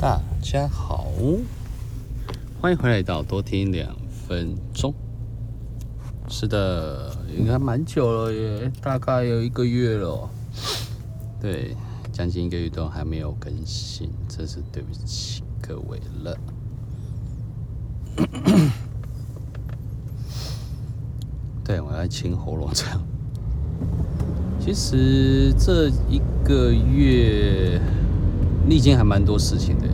大家好，欢迎回来到多听两分钟。是的，应该蛮久了耶，大概有一个月了。对，将近一个月都还没有更新，真是对不起各位了。对，我要清喉咙这样。其实这一个月历经还蛮多事情的，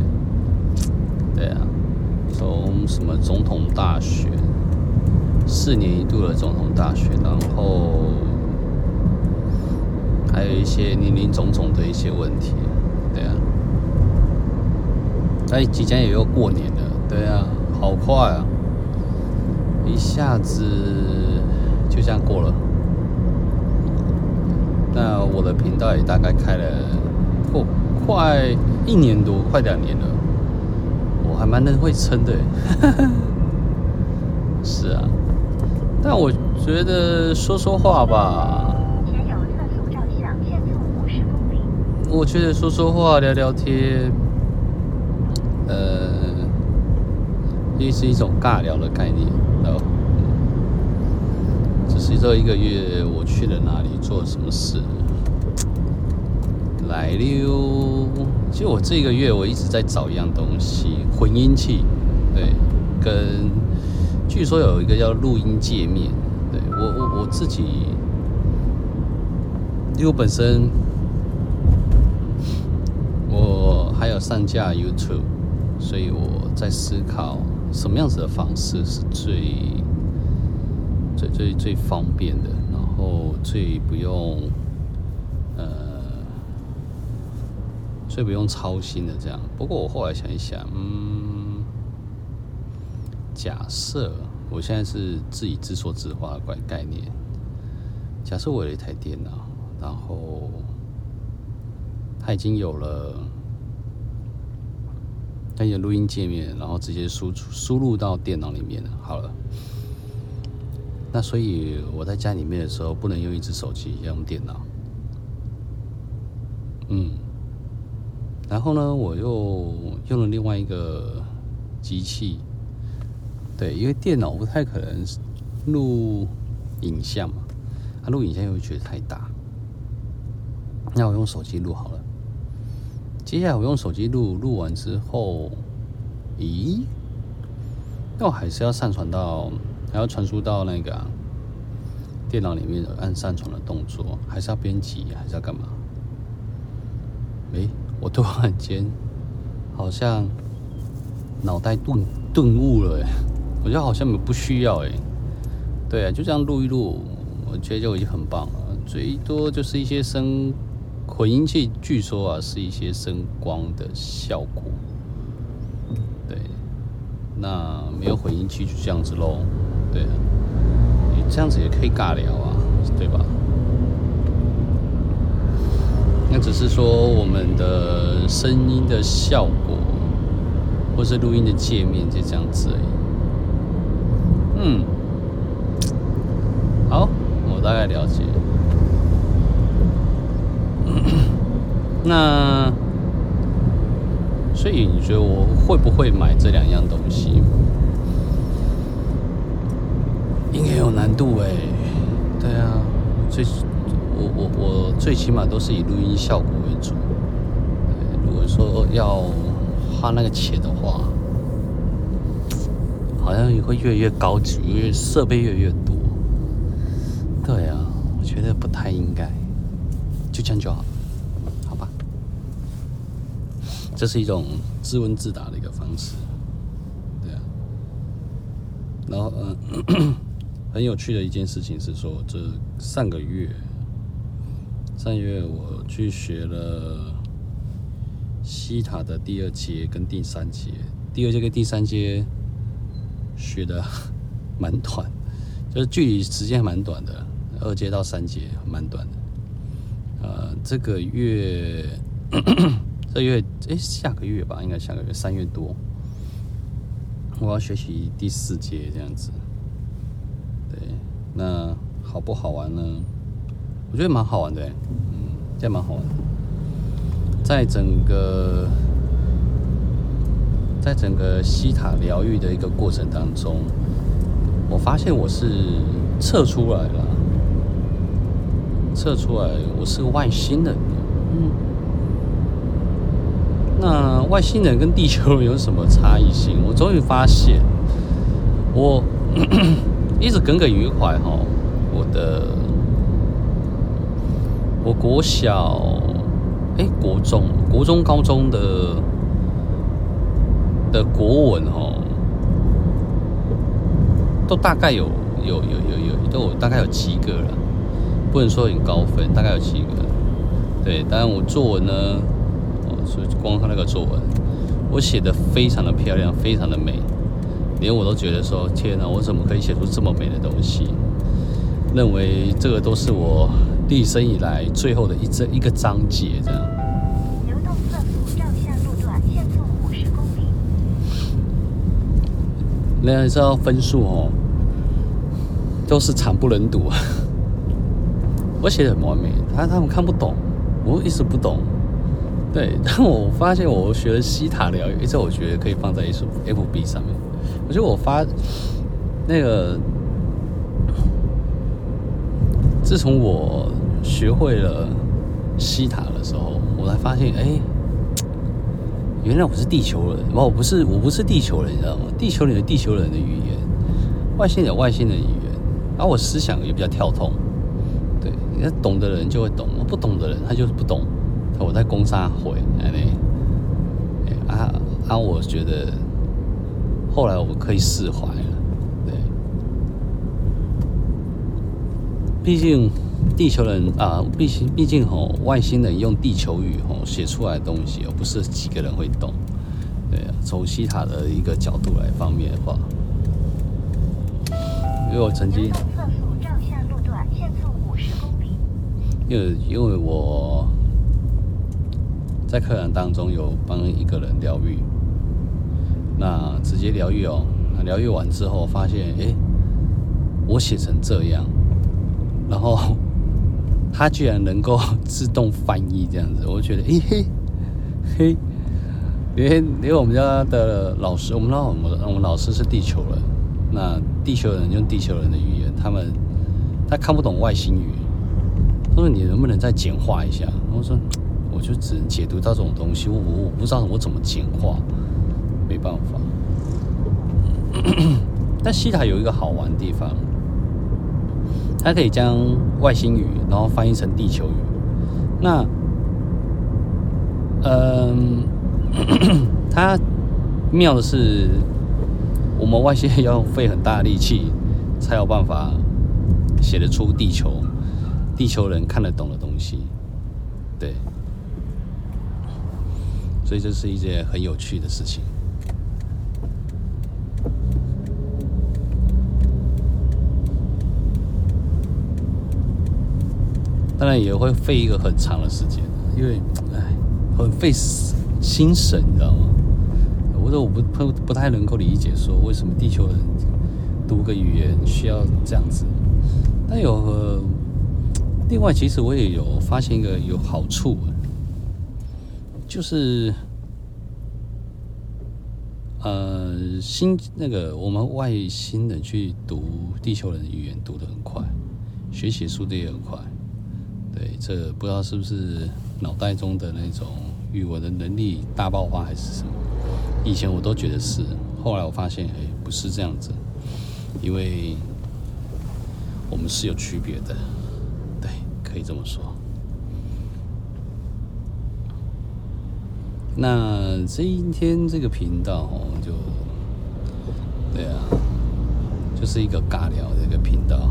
对啊，从什么总统大选，四年一度的总统大选，然后还有一些林林总总的一些问题，对啊，哎，即将也要过年了，对啊，好快啊，一下子就这样过了。那我的频道也大概开了，快一年多，快两年了，我还蛮能会撑的，是啊，但我觉得说说话吧。我觉得说说话、聊聊天，呃，也是一种尬聊的概念，然后。只是这一个月我去了哪里，做了什么事，来溜。其实我这个月我一直在找一样东西，混音器，对，跟据说有一个叫录音界面，对，我我我自己，因为我本身我还有上架 YouTube，所以我在思考什么样子的方式是最。最最最方便的，然后最不用呃，所以不用操心的这样。不过我后来想一想，嗯，假设我现在是自己自说自话的概概念。假设我有一台电脑，然后它已经有了它有录音界面，然后直接输出输入到电脑里面了。好了。那所以我在家里面的时候不能用一只手机，要用电脑。嗯，然后呢，我又用了另外一个机器。对，因为电脑不太可能录影像嘛，它录影像又觉得太大。那我用手机录好了。接下来我用手机录，录完之后，咦？那我还是要上传到。还要传输到那个、啊、电脑里面按上传的动作，还是要编辑，还是要干嘛？诶，我突然间好像脑袋顿顿悟了，我觉得好像不需要，诶，对啊，就这样录一录，我觉得就已经很棒了。最多就是一些声混音器，据说啊是一些声光的效果。对，那没有混音器就这样子喽。对，你这样子也可以尬聊啊，对吧？只是说我们的声音的效果，或是录音的界面就这样子而已。嗯，好，我大概了解。那所以你觉得我会不会买这两样东西？应该有难度哎，对啊，最我我我最起码都是以录音效果为主。如果说要花那个钱的话，好像也会越来越高级，因为设备越来越多。对啊，我觉得不太应该，就这样就好，好吧？这是一种自问自答的一个方式，对啊。然后嗯。很有趣的一件事情是说，这上个月，上月我去学了西塔的第二阶跟第三阶，第二阶跟第三阶学的蛮短，就是距离时间蛮短的，二阶到三阶蛮短的。呃，这个月，这月，哎，下个月吧，应该下个月三月多，我要学习第四阶这样子。对那好不好玩呢？我觉得蛮好玩的，嗯，这样蛮好玩的。在整个在整个西塔疗愈的一个过程当中，我发现我是测出来了，测出来我是个外星人。嗯，那外星人跟地球人有什么差异性？我终于发现，我 一直耿耿于怀哈，我的。我国小，哎，国中、国中、高中的的国文哦，都大概有有有有有都有大概有七个了，不能说很高分，大概有七个。对，当然我作文呢，哦，所以光看那个作文，我写的非常的漂亮，非常的美，连我都觉得说，天哪，我怎么可以写出这么美的东西？认为这个都是我。毕生以来最后的一这一个章节，这样。流动测速照相路段限速五十公里。那知道分数哦，都是惨不忍睹啊。我写的很完美，他他们看不懂，我一直不懂。对，但我发现我学了西塔疗愈，这我觉得可以放在一首 FB 上面。我觉得我发那个。自从我学会了西塔的时候，我才发现，哎、原来我是地球人。我不是，我不是地球人，你知道吗？地球人有地球人的语言，外星人有外星人的语言。然后我思想也比较跳通，对，你看懂的人就会懂，不懂的人他就是不懂。我在攻杀会，哎、欸，啊啊！我觉得后来我可以释怀了。毕竟，地球人啊，毕竟毕竟吼，外星人用地球语吼写出来的东西，而不是几个人会懂。对啊，从西塔的一个角度来方面的话，因为我曾经。因为因为我在课堂当中有帮一个人疗愈，那直接疗愈哦，疗愈完之后发现，哎，我写成这样。然后他居然能够自动翻译这样子，我觉得，嘿嘿嘿，连连我们家的老师，我们老我们我们老师是地球人，那地球人用地球人的语言，他们他看不懂外星语，他说你能不能再简化一下？我说我就只能解读到这种东西，我我我不知道我怎么简化，没办法。但西塔有一个好玩的地方。它可以将外星语，然后翻译成地球语。那，嗯，它妙的是，我们外星人要费很大的力气，才有办法写得出地球，地球人看得懂的东西。对，所以这是一件很有趣的事情。当然也会费一个很长的时间，因为哎，很费心神，你知道吗？我说我不不不太能够理解，说为什么地球人读个语言需要这样子。但有个另外，其实我也有发现一个有好处，就是呃，新那个我们外星人去读地球人的语言读得很快，学习速度也很快。对，这不知道是不是脑袋中的那种语文的能力大爆发，还是什么？以前我都觉得是，后来我发现，哎，不是这样子，因为我们是有区别的，对，可以这么说。那今天这个频道哦，就对啊，就是一个尬聊的一个频道。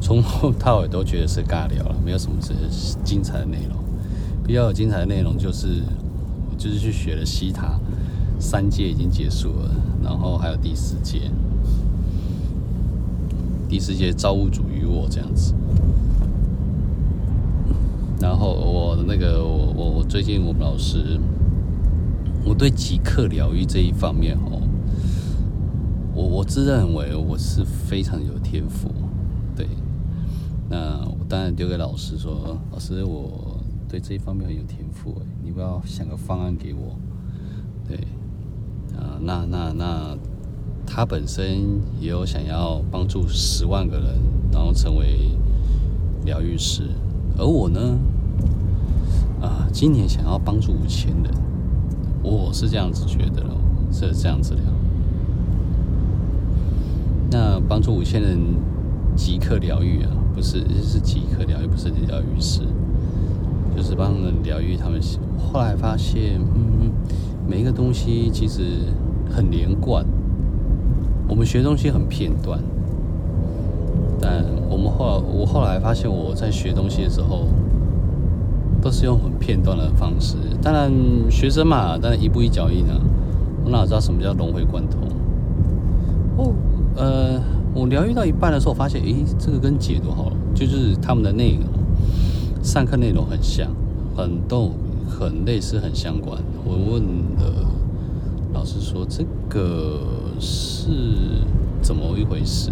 从头到尾都觉得是尬聊了，没有什么是精彩的内容。比较有精彩的内容就是，就是去学了西塔，三阶已经结束了，然后还有第四阶，第四阶造物主与我这样子。然后我那个我我我最近我们老师，我对即刻疗愈这一方面哦，我我自认为我是非常有天赋，那我当然丢给老师说：“老师，我对这一方面很有天赋，你不要想个方案给我。”对，啊，那那那他本身也有想要帮助十万个人，然后成为疗愈师，而我呢，啊，今年想要帮助五千人，我是这样子觉得的，是这样子的。那帮助五千人即刻疗愈啊，不是是即刻疗愈，不是疗愈师，就是帮他们疗愈他们。后来发现，嗯，每一个东西其实很连贯。我们学东西很片段，但我们后来我后来发现，我在学东西的时候都是用很片段的方式。当然，学生嘛，当然一步一脚印啊，我哪知道什么叫融会贯通？哦。呃，我疗愈到一半的时候，发现，诶，这个跟解读好了，就是他们的内容，上课内容很像，很逗很类似，很相关。我问了老师说，这个是怎么一回事？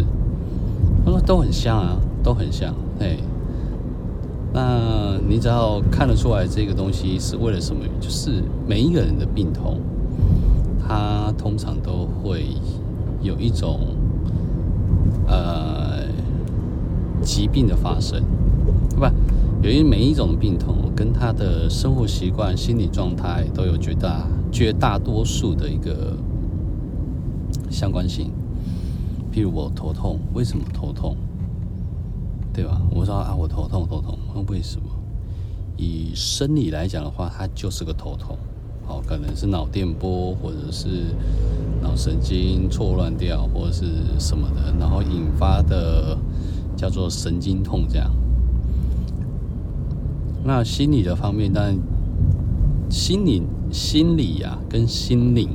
他说都很像啊，都很像。哎，那你只要看得出来这个东西是为了什么？就是每一个人的病痛，他通常都会有一种。呃，疾病的发生，对吧？由于每一种病痛跟他的生活习惯、心理状态都有绝大绝大多数的一个相关性。譬如我头痛，为什么头痛？对吧？我说啊，我头痛，头痛，为什么？以生理来讲的话，它就是个头痛。好，可能是脑电波，或者是脑神经错乱掉，或者是什么的，然后引发的叫做神经痛这样。那心理的方面，当然心理心理呀、啊，跟心灵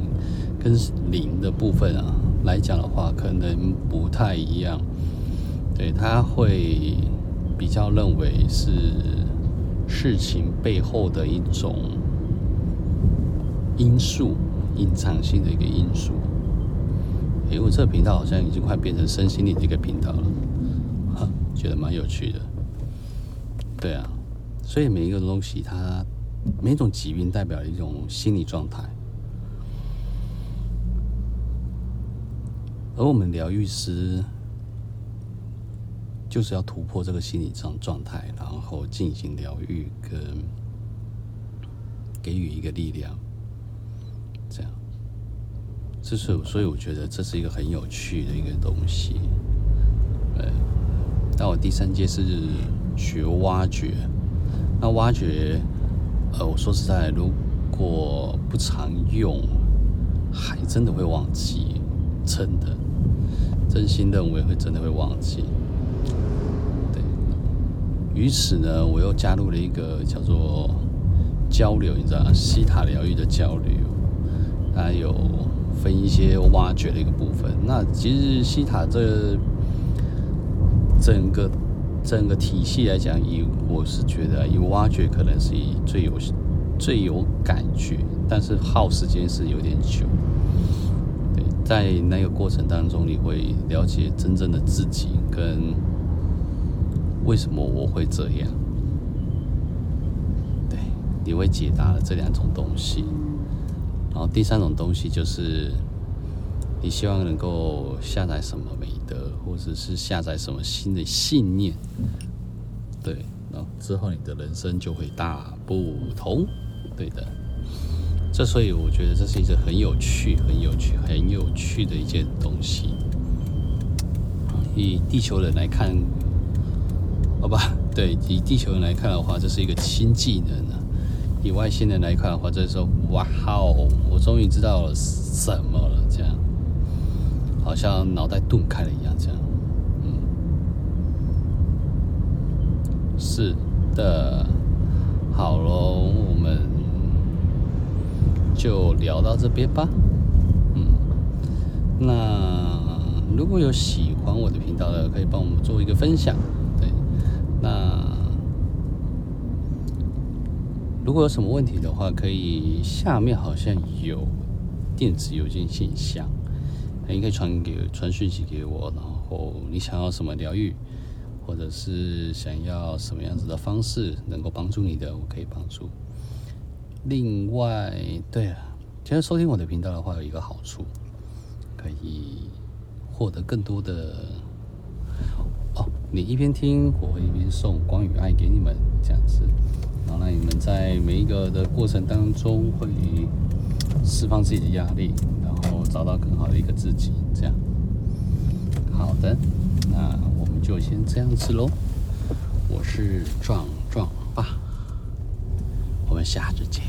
跟灵的部分啊来讲的话，可能不太一样。对，他会比较认为是事情背后的一种。因素，隐藏性的一个因素。哎，我这个频道好像已经快变成身心灵这个频道了，哈，觉得蛮有趣的。对啊，所以每一个东西，它每一种疾病代表一种心理状态，而我们疗愈师就是要突破这个心理状状态，然后进行疗愈跟给予一个力量。这样，这是所以我觉得这是一个很有趣的一个东西。呃，但我第三阶是学挖掘，那挖掘，呃，我说实在，如果不常用，还真的会忘记，真的，真心认为会真的会忘记。对，于此呢，我又加入了一个叫做交流，你知道，西塔疗愈的交流。它有分一些挖掘的一个部分。那其实西塔这整个整个体系来讲，以我是觉得以挖掘可能是以最有最有感觉，但是耗时间是有点久。对，在那个过程当中，你会了解真正的自己跟为什么我会这样。对，你会解答了这两种东西。然后第三种东西就是，你希望能够下载什么美德，或者是下载什么新的信念，对，然后之后你的人生就会大不同，对的。这所以我觉得这是一个很有趣、很有趣、很有趣的一件东西。以地球人来看，好吧，对，以地球人来看的话，这是一个新技能啊。以外星人来看的话，就是说，哇哦，我终于知道了什么了，这样，好像脑袋顿开了一样，这样，嗯，是的，好喽，我们就聊到这边吧，嗯，那如果有喜欢我的频道的，可以帮我们做一个分享，对，那。如果有什么问题的话，可以下面好像有电子邮件信箱，你可以传给传讯息给我，然后你想要什么疗愈，或者是想要什么样子的方式能够帮助你的，我可以帮助。另外，对了，其实收听我的频道的话，有一个好处，可以获得更多的哦。你一边听，我会一边送光与爱给你们，这样子，然后你们在每一个的过程当中会释放自己的压力，然后找到更好的一个自己。这样，好的，那我们就先这样子喽。我是壮壮爸，我们下次见。